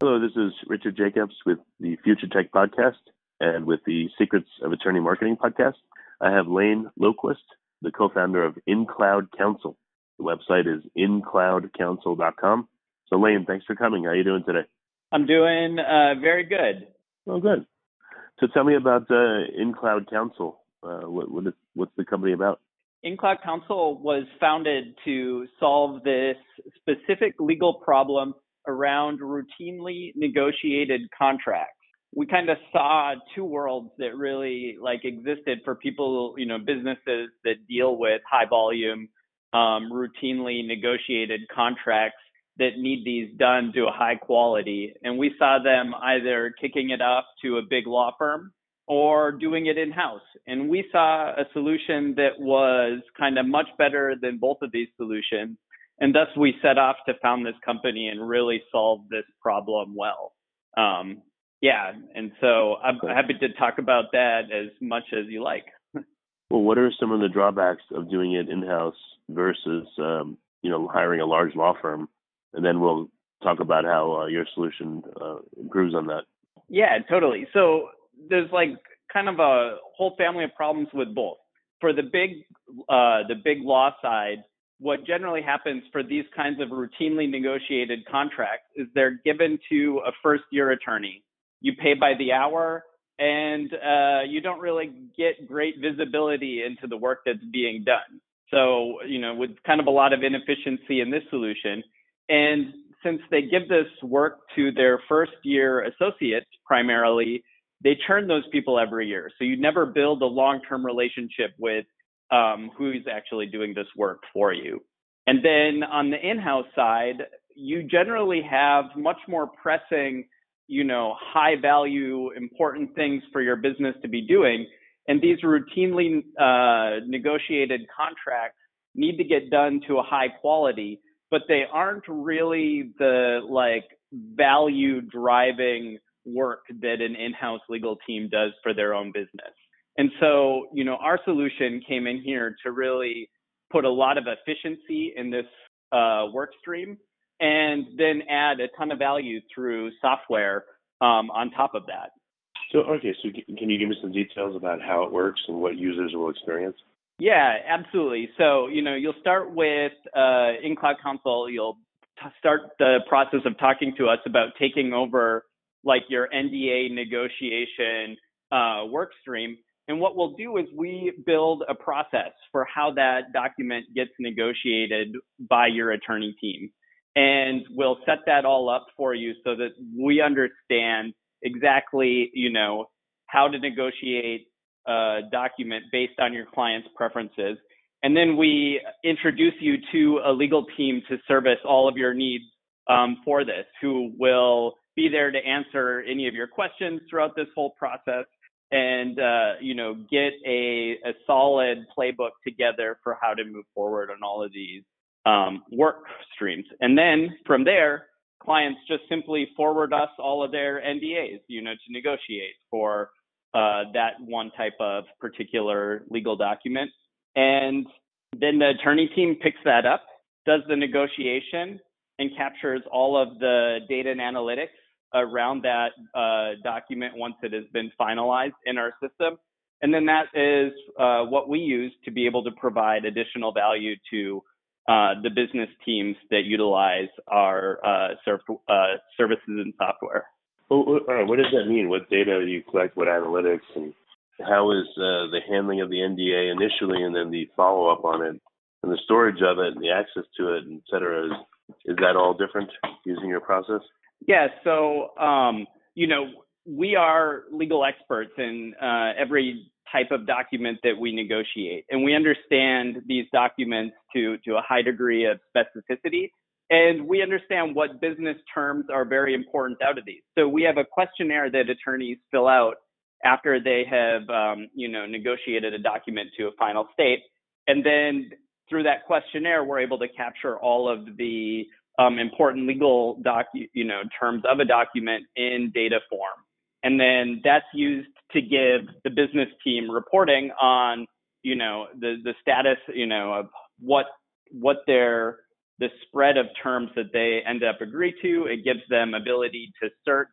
Hello, this is Richard Jacobs with the Future Tech Podcast and with the Secrets of Attorney Marketing Podcast. I have Lane Lillquist, the co-founder of InCloud Counsel. The website is incloudcounsel.com. So Lane, thanks for coming. How are you doing today? I'm doing uh, very good. Oh, good. So tell me about uh, InCloud Counsel. Uh, what, what is, what's the company about? InCloud Counsel was founded to solve this specific legal problem around routinely negotiated contracts. We kind of saw two worlds that really like existed for people, you know, businesses that deal with high volume, um, routinely negotiated contracts that need these done to a high quality. And we saw them either kicking it off to a big law firm or doing it in house. And we saw a solution that was kind of much better than both of these solutions and thus we set off to found this company and really solve this problem well. Um, yeah, and so I'm happy to talk about that as much as you like. well, what are some of the drawbacks of doing it in-house versus, um, you know, hiring a large law firm? And then we'll talk about how uh, your solution uh, improves on that. Yeah, totally. So there's like kind of a whole family of problems with both. For the big, uh, the big law side, what generally happens for these kinds of routinely negotiated contracts is they're given to a first year attorney. You pay by the hour and uh, you don't really get great visibility into the work that's being done. So, you know, with kind of a lot of inefficiency in this solution. And since they give this work to their first year associates primarily, they turn those people every year. So you never build a long term relationship with um, who's actually doing this work for you. And then on the in-house side, you generally have much more pressing, you know, high value, important things for your business to be doing. And these routinely uh, negotiated contracts need to get done to a high quality, but they aren't really the like value driving work that an in-house legal team does for their own business. And so, you know, our solution came in here to really put a lot of efficiency in this uh, work stream and then add a ton of value through software um, on top of that. So, okay, so can you give me some details about how it works and what users will experience? Yeah, absolutely. So, you know, you'll start with uh, InCloud Counsel, You'll t- start the process of talking to us about taking over like your NDA negotiation uh, work stream. And what we'll do is we build a process for how that document gets negotiated by your attorney team. And we'll set that all up for you so that we understand exactly, you know, how to negotiate a document based on your client's preferences. And then we introduce you to a legal team to service all of your needs um, for this, who will be there to answer any of your questions throughout this whole process and uh, you know get a, a solid playbook together for how to move forward on all of these um, work streams. And then from there, clients just simply forward us all of their NDAs, you know, to negotiate for uh, that one type of particular legal document. And then the attorney team picks that up, does the negotiation, and captures all of the data and analytics around that uh, document once it has been finalized in our system. And then that is uh, what we use to be able to provide additional value to uh, the business teams that utilize our uh, uh, services and software. Well. What does that mean? What data do you collect? What analytics? And how is uh, the handling of the NDA initially, and then the follow up on it, and the storage of it, and the access to it, et cetera? Is, is that all different using your process? Yeah. So, um, you know, we are legal experts in uh, every type of document that we negotiate, and we understand these documents to to a high degree of specificity. And we understand what business terms are very important out of these. So we have a questionnaire that attorneys fill out after they have, um, you know, negotiated a document to a final state. And then through that questionnaire, we're able to capture all of the um, important legal doc, you know, terms of a document in data form. And then that's used to give the business team reporting on, you know, the, the status, you know, of what, what their, the spread of terms that they end up agree to. It gives them ability to search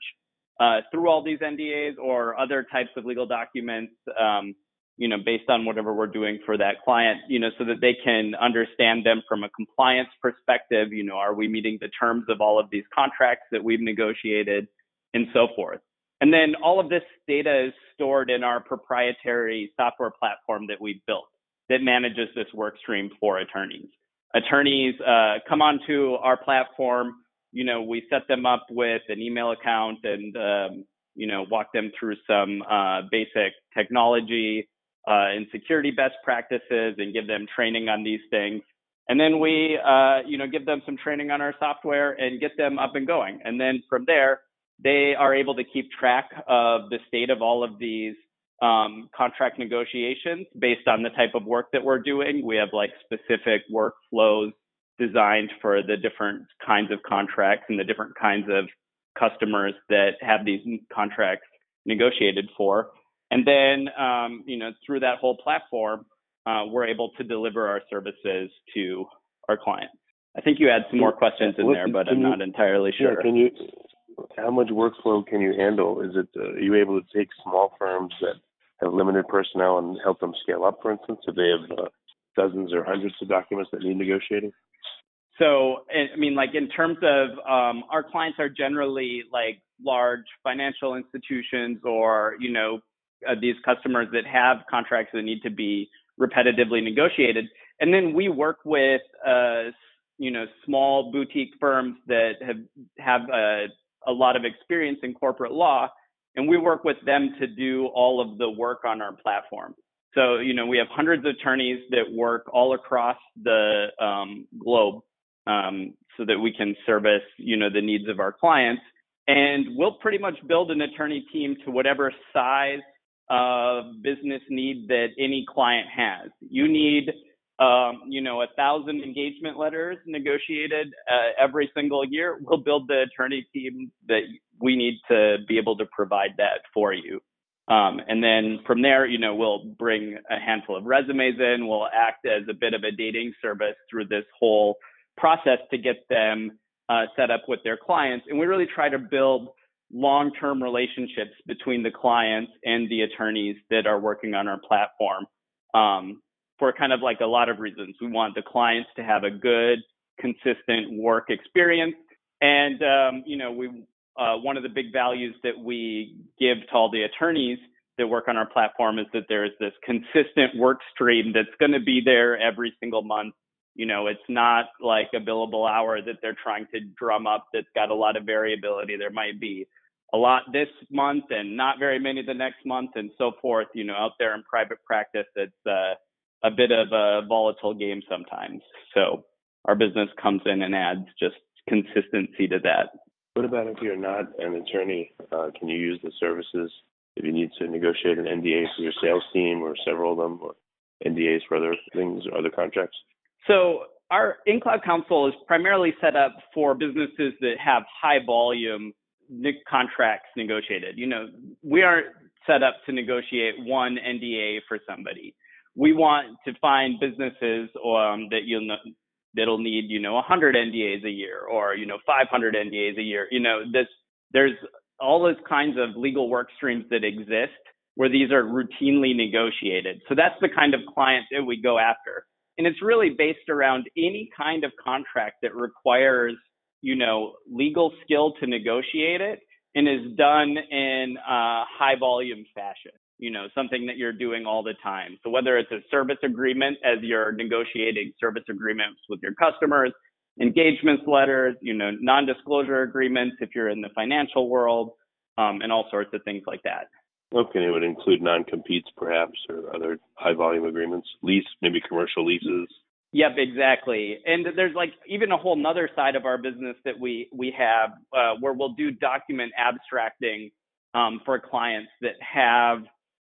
uh, through all these NDAs or other types of legal documents, um, you know, based on whatever we're doing for that client, you know, so that they can understand them from a compliance perspective. You know, are we meeting the terms of all of these contracts that we've negotiated and so forth. And then all of this data is stored in our proprietary software platform that we've built that manages this work stream for attorneys. Attorneys uh, come onto our platform you know, we set them up with an email account and, um, you know, walk them through some uh, basic technology uh, and security best practices and give them training on these things. And then we, uh, you know, give them some training on our software and get them up and going. And then from there, they are able to keep track of the state of all of these um, contract negotiations based on the type of work that we're doing. We have like specific workflows designed for the different kinds of contracts and the different kinds of customers that have these contracts negotiated for. And then, um, you know, through that whole platform, uh, we're able to deliver our services to our clients. I think you had some more questions in there, but I'm not entirely sure. Yeah, can you? How much workflow can you handle? Is it uh, are you able to take small firms that have limited personnel and help them scale up, for instance, if they have uh, dozens or hundreds of documents that need negotiating? So, I mean, like in terms of um, our clients are generally like large financial institutions or, you know, uh, these customers that have contracts that need to be repetitively negotiated. And then we work with, uh, you know, small boutique firms that have have a, a lot of experience in corporate law, and we work with them to do all of the work on our platform. So, you know, we have hundreds of attorneys that work all across the um, globe um, so that we can service, you know, the needs of our clients. And we'll pretty much build an attorney team to whatever size of business need that any client has. You need, um, you know, a thousand engagement letters negotiated uh, every single year. We'll build the attorney team that we need to be able to provide that for you. Um, and then from there, you know, we'll bring a handful of resumes in. We'll act as a bit of a dating service through this whole process to get them uh, set up with their clients. And we really try to build long term relationships between the clients and the attorneys that are working on our platform um, for kind of like a lot of reasons. We want the clients to have a good, consistent work experience. And, um, you know, we, uh, one of the big values that we give to all the attorneys that work on our platform is that there's this consistent work stream that's going to be there every single month you know, it's not like a billable hour that they're trying to drum up that's got a lot of variability. There might be a lot this month and not very many the next month and so forth. You know, out there in private practice, it's uh, a bit of a volatile game sometimes. So our business comes in and adds just consistency to that. What about if you're not an attorney? Uh, can you use the services if you need to negotiate an NDA for your sales team or several of them, or NDAs for other things or other contracts? So our in-cloud counsel is primarily set up for businesses that have high volume contracts negotiated. You know, we aren't set up to negotiate one NDA for somebody. We want to find businesses um, that you'll know, that'll need, you know, 100 NDAs a year or, you know, 500 NDAs a year. You know, this, there's all those kinds of legal work streams that exist where these are routinely negotiated. So that's the kind of client that we go after and it's really based around any kind of contract that requires you know legal skill to negotiate it and is done in a high volume fashion. You know, something that you're doing all the time. So whether it's a service agreement as you're negotiating service agreements with your customers, engagements letters, you know, non-disclosure agreements if you're in the financial world, um, and all sorts of things like that. Okay, it would include non-competes perhaps or other high volume agreements, lease, maybe commercial leases. Yep, exactly. And there's like even a whole nother side of our business that we we have uh, where we'll do document abstracting um, for clients that have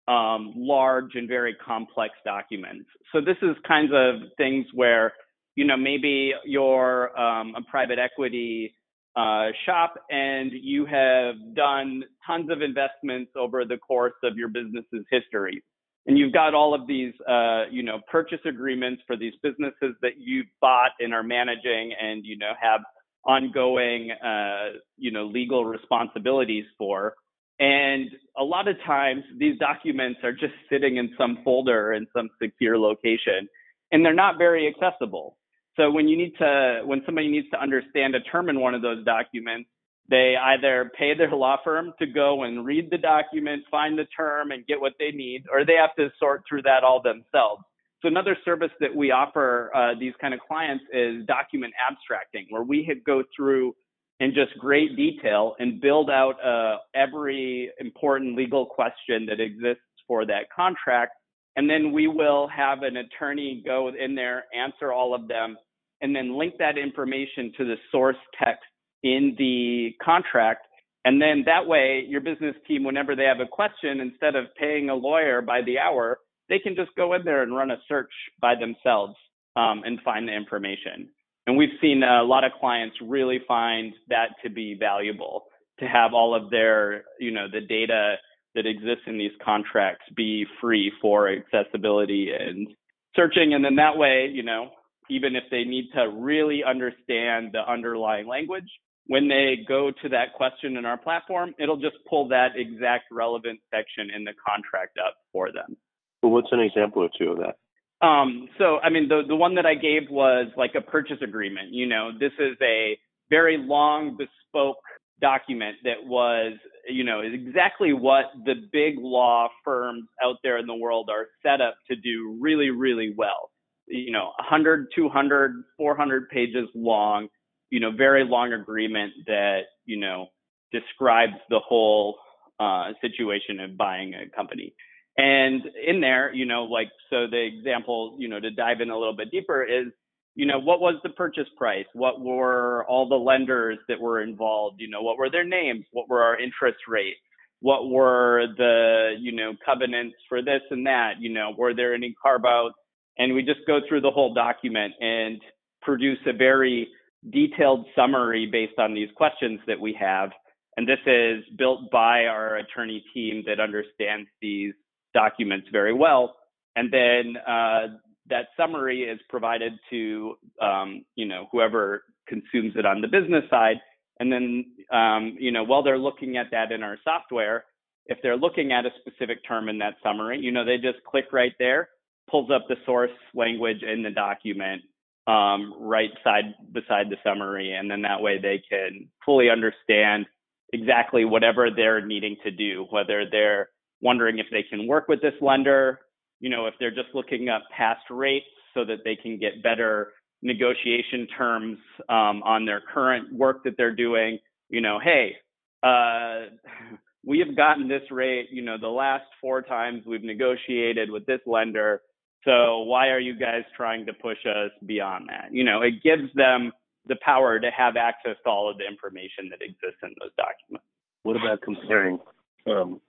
um, large and very complex documents. So this is kinds of things where you know maybe you're um, a private equity uh, shop and you have done tons of investments over the course of your business's history. And you've got all of these uh, you know purchase agreements for these businesses that you've bought and are managing and you know have ongoing uh, you know legal responsibilities for. And a lot of times these documents are just sitting in some folder in some secure location and they're not very accessible so when you need to when somebody needs to understand a term in one of those documents they either pay their law firm to go and read the document, find the term, and get what they need, or they have to sort through that all themselves. So another service that we offer uh, these kind of clients is document abstracting, where we go through in just great detail and build out uh, every important legal question that exists for that contract. And then we will have an attorney go in there, answer all of them, and then link that information to the source text in the contract. And then that way, your business team, whenever they have a question, instead of paying a lawyer by the hour, they can just go in there and run a search by themselves um, and find the information. And we've seen a lot of clients really find that to be valuable to have all of their, you know, the data that exists in these contracts be free for accessibility and searching. And then that way, you know, even if they need to really understand the underlying language, when they go to that question in our platform, it'll just pull that exact relevant section in the contract up for them. Well, what's an example or two of that? Um, so, I mean, the, the one that I gave was like a purchase agreement. You know, this is a very long, bespoke document that was, you know, is exactly what the big law firms out there in the world are set up to do really, really well. You know, 100, 200, 400 pages long you know, very long agreement that, you know, describes the whole uh, situation of buying a company. And in there, you know, like, so the example, you know, to dive in a little bit deeper is, you know, what was the purchase price? What were all the lenders that were involved? You know, what were their names? What were our interest rates? What were the, you know, covenants for this and that? You know, were there any carve outs? And we just go through the whole document and produce a very detailed summary based on these questions that we have. And this is built by our attorney team that understands these documents very well. And then uh, that summary is provided to um, you know whoever consumes it on the business side. And then um, you know while they're looking at that in our software, if they're looking at a specific term in that summary, you know they just click right there, pulls up the source language in the document, um, right side beside the summary, and then that way they can fully understand exactly whatever they're needing to do, whether they're wondering if they can work with this lender, you know, if they're just looking up past rates so that they can get better negotiation terms um, on their current work that they're doing, you know, hey, uh, we have gotten this rate, you know, the last four times we've negotiated with this lender, so why are you guys trying to push us beyond that? You know, it gives them the power to have access to all of the information that exists in those documents. What about comparing um,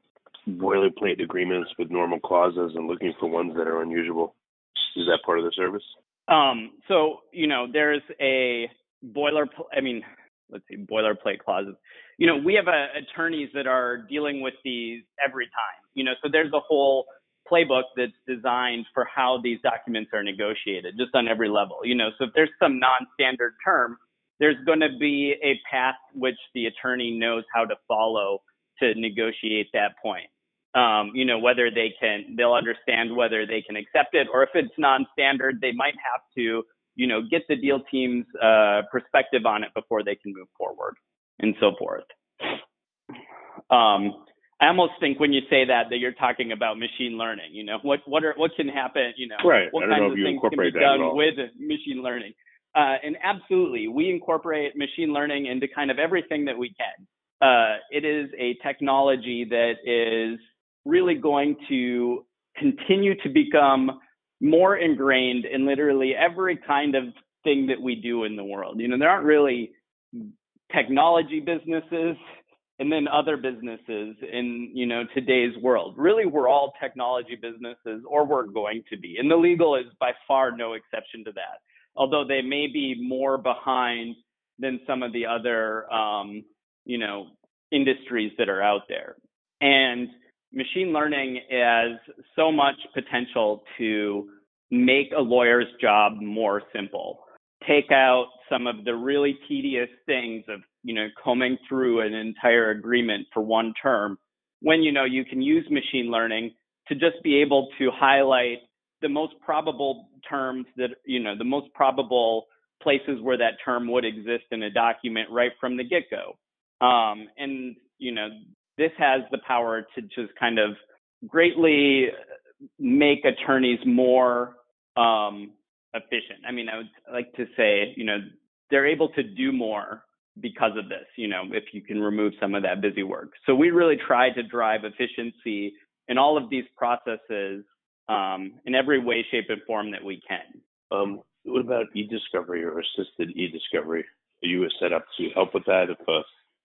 boilerplate agreements with normal clauses and looking for ones that are unusual? Is that part of the service? Um, so you know, there's a boiler. I mean, let's see, boilerplate clauses. You know, we have uh, attorneys that are dealing with these every time. You know, so there's a whole playbook that's designed for how these documents are negotiated, just on every level. You know, so if there's some non-standard term, there's going to be a path which the attorney knows how to follow to negotiate that point. Um, you know, whether they can, they'll understand whether they can accept it, or if it's non-standard, they might have to, you know, get the deal team's uh, perspective on it before they can move forward, and so forth. Um, I almost think when you say that that you're talking about machine learning. You know, what what are what can happen? You know, right. what kinds of things can be done with machine learning? Uh, and absolutely, we incorporate machine learning into kind of everything that we can. Uh, it is a technology that is really going to continue to become more ingrained in literally every kind of thing that we do in the world. You know, there aren't really technology businesses and then other businesses in you know today's world really we're all technology businesses or we're going to be and the legal is by far no exception to that although they may be more behind than some of the other um, you know industries that are out there and machine learning has so much potential to make a lawyer's job more simple. Take out some of the really tedious things of you know combing through an entire agreement for one term when you know you can use machine learning to just be able to highlight the most probable terms that you know the most probable places where that term would exist in a document right from the get-go. Um, and you know this has the power to just kind of greatly make attorneys more um, efficient. I mean, I would like to say, you know, they're able to do more because of this, you know, if you can remove some of that busy work. So we really try to drive efficiency in all of these processes um, in every way, shape, and form that we can. Um, what about e-discovery or assisted e-discovery? Are you set up to help with that if a,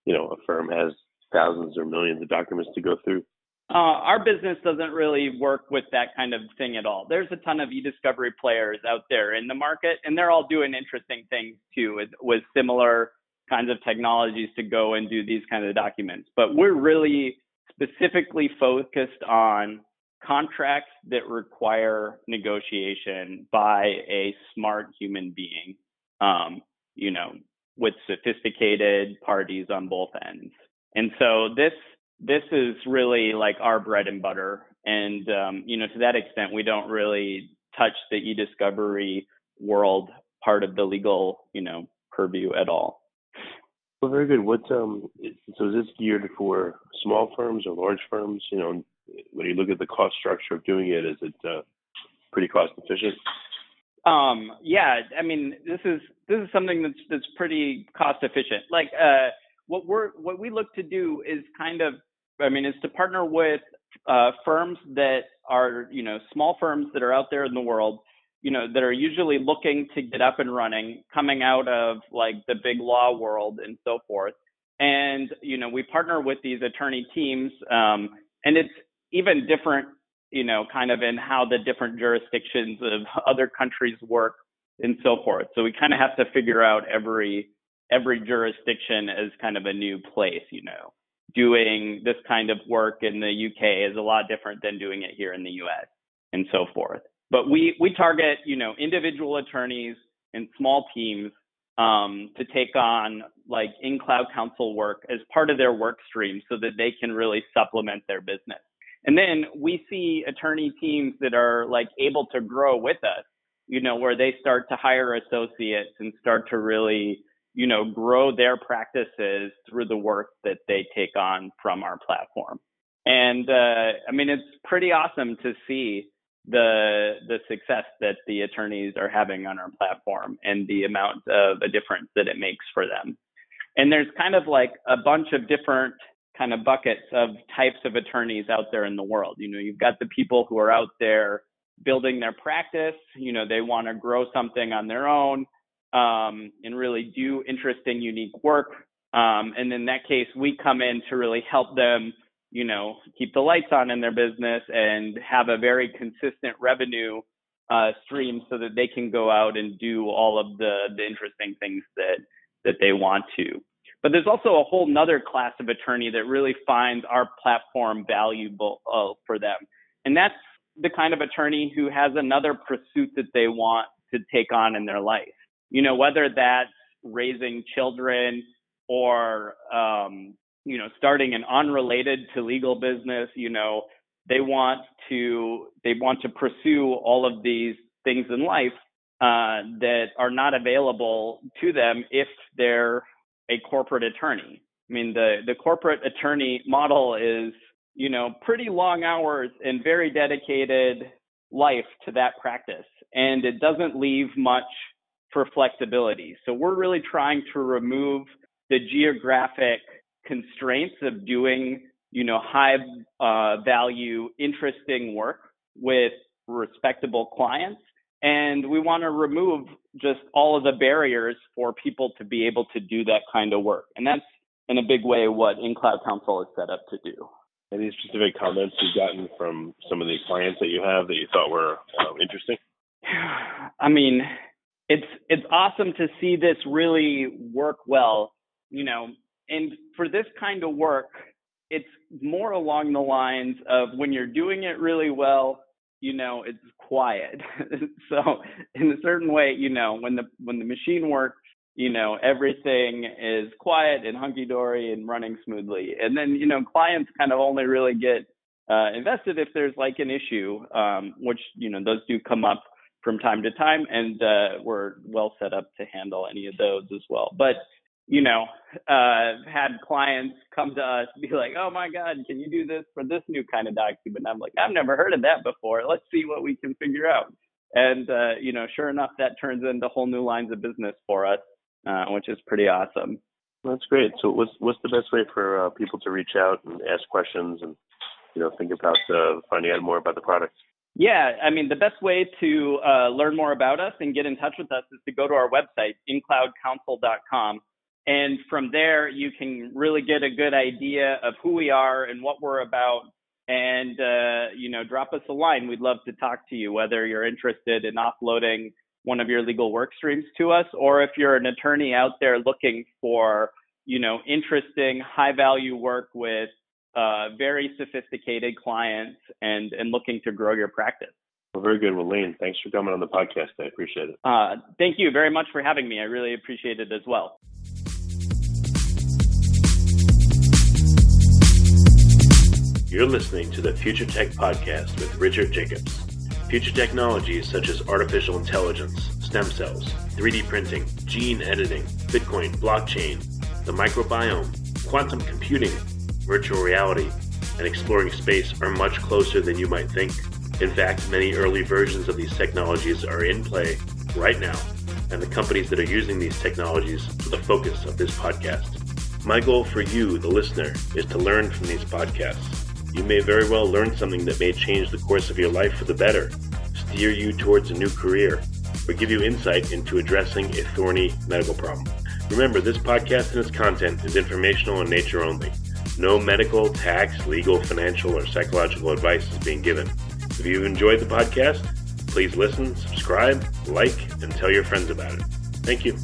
you know, a firm has thousands or millions of documents to go through? Uh, our business doesn't really work with that kind of thing at all. There's a ton of e-discovery players out there in the market, and they're all doing interesting things too with, with similar kinds of technologies to go and do these kinds of documents. But we're really specifically focused on contracts that require negotiation by a smart human being, um, you know, with sophisticated parties on both ends. And so this this is really like our bread and butter. And, um, you know, to that extent, we don't really touch the e-discovery world part of the legal, you know, purview at all. Well, very good. What um, so is this geared for small firms or large firms? You know, when you look at the cost structure of doing it, is it uh, pretty cost efficient? Um, yeah, I mean, this is this is something that's that's pretty cost efficient. Like, uh, what we're what we look to do is kind of I mean, is to partner with uh, firms that are, you know, small firms that are out there in the world, you know, that are usually looking to get up and running, coming out of like the big law world and so forth. And, you know, we partner with these attorney teams, um, and it's even different, you know, kind of in how the different jurisdictions of other countries work and so forth. So we kind of have to figure out every every jurisdiction as kind of a new place, you know doing this kind of work in the UK is a lot different than doing it here in the US and so forth. But we, we target, you know, individual attorneys and small teams um, to take on like in cloud counsel work as part of their work stream so that they can really supplement their business. And then we see attorney teams that are like able to grow with us, you know, where they start to hire associates and start to really you know, grow their practices through the work that they take on from our platform. And uh, I mean, it's pretty awesome to see the the success that the attorneys are having on our platform and the amount of a difference that it makes for them. And there's kind of like a bunch of different kind of buckets of types of attorneys out there in the world. You know, you've got the people who are out there building their practice, you know, they want to grow something on their own um, and really do interesting, unique work. Um, and in that case, we come in to really help them, you know, keep the lights on in their business and have a very consistent revenue uh, stream so that they can go out and do all of the, the interesting things that, that they want to. But there's also a whole nother class of attorney that really finds our platform valuable uh, for them. And that's the kind of attorney who has another pursuit that they want to take on in their life you know, whether that's raising children or, um, you know, starting an unrelated to legal business, you know, they want to, they want to pursue all of these things in life uh, that are not available to them if they're a corporate attorney. I mean, the, the corporate attorney model is, you know, pretty long hours and very dedicated life to that practice. And it doesn't leave much for flexibility. So we're really trying to remove the geographic constraints of doing, you know, high uh, value, interesting work with respectable clients. And we want to remove just all of the barriers for people to be able to do that kind of work. And that's in a big way what InCloud Counsel is set up to do. Any specific comments you've gotten from some of the clients that you have that you thought were um, interesting? I mean, it's it's awesome to see this really work well, you know. And for this kind of work, it's more along the lines of when you're doing it really well, you know, it's quiet. so in a certain way, you know, when the when the machine works, you know, everything is quiet and hunky dory and running smoothly. And then, you know, clients kind of only really get uh, invested if there's like an issue, um, which you know those do come up from time to time, and uh, we're well set up to handle any of those as well. But you know, uh, had clients come to us be like, "Oh my God, can you do this for this new kind of document?" I'm like, "I've never heard of that before. Let's see what we can figure out." And uh, you know, sure enough, that turns into whole new lines of business for us, uh, which is pretty awesome. That's great. So, what's what's the best way for uh, people to reach out and ask questions and you know think about uh, finding out more about the product? Yeah, I mean, the best way to uh, learn more about us and get in touch with us is to go to our website, incloudcounsel.com. And from there, you can really get a good idea of who we are and what we're about. And, uh, you know, drop us a line. We'd love to talk to you, whether you're interested in offloading one of your legal work streams to us, or if you're an attorney out there looking for, you know, interesting, high value work with uh, very sophisticated clients and, and looking to grow your practice. Well, very good. Well, Lane, thanks for coming on the podcast. I appreciate it. Uh, thank you very much for having me. I really appreciate it as well. You're listening to the Future Tech Podcast with Richard Jacobs. Future technologies such as artificial intelligence, stem cells, 3D printing, gene editing, Bitcoin, blockchain, the microbiome, quantum computing, virtual reality, and exploring space are much closer than you might think. In fact, many early versions of these technologies are in play right now, and the companies that are using these technologies are the focus of this podcast. My goal for you, the listener, is to learn from these podcasts you may very well learn something that may change the course of your life for the better, steer you towards a new career, or give you insight into addressing a thorny medical problem. Remember, this podcast and its content is informational in nature only. No medical, tax, legal, financial, or psychological advice is being given. If you've enjoyed the podcast, please listen, subscribe, like, and tell your friends about it. Thank you.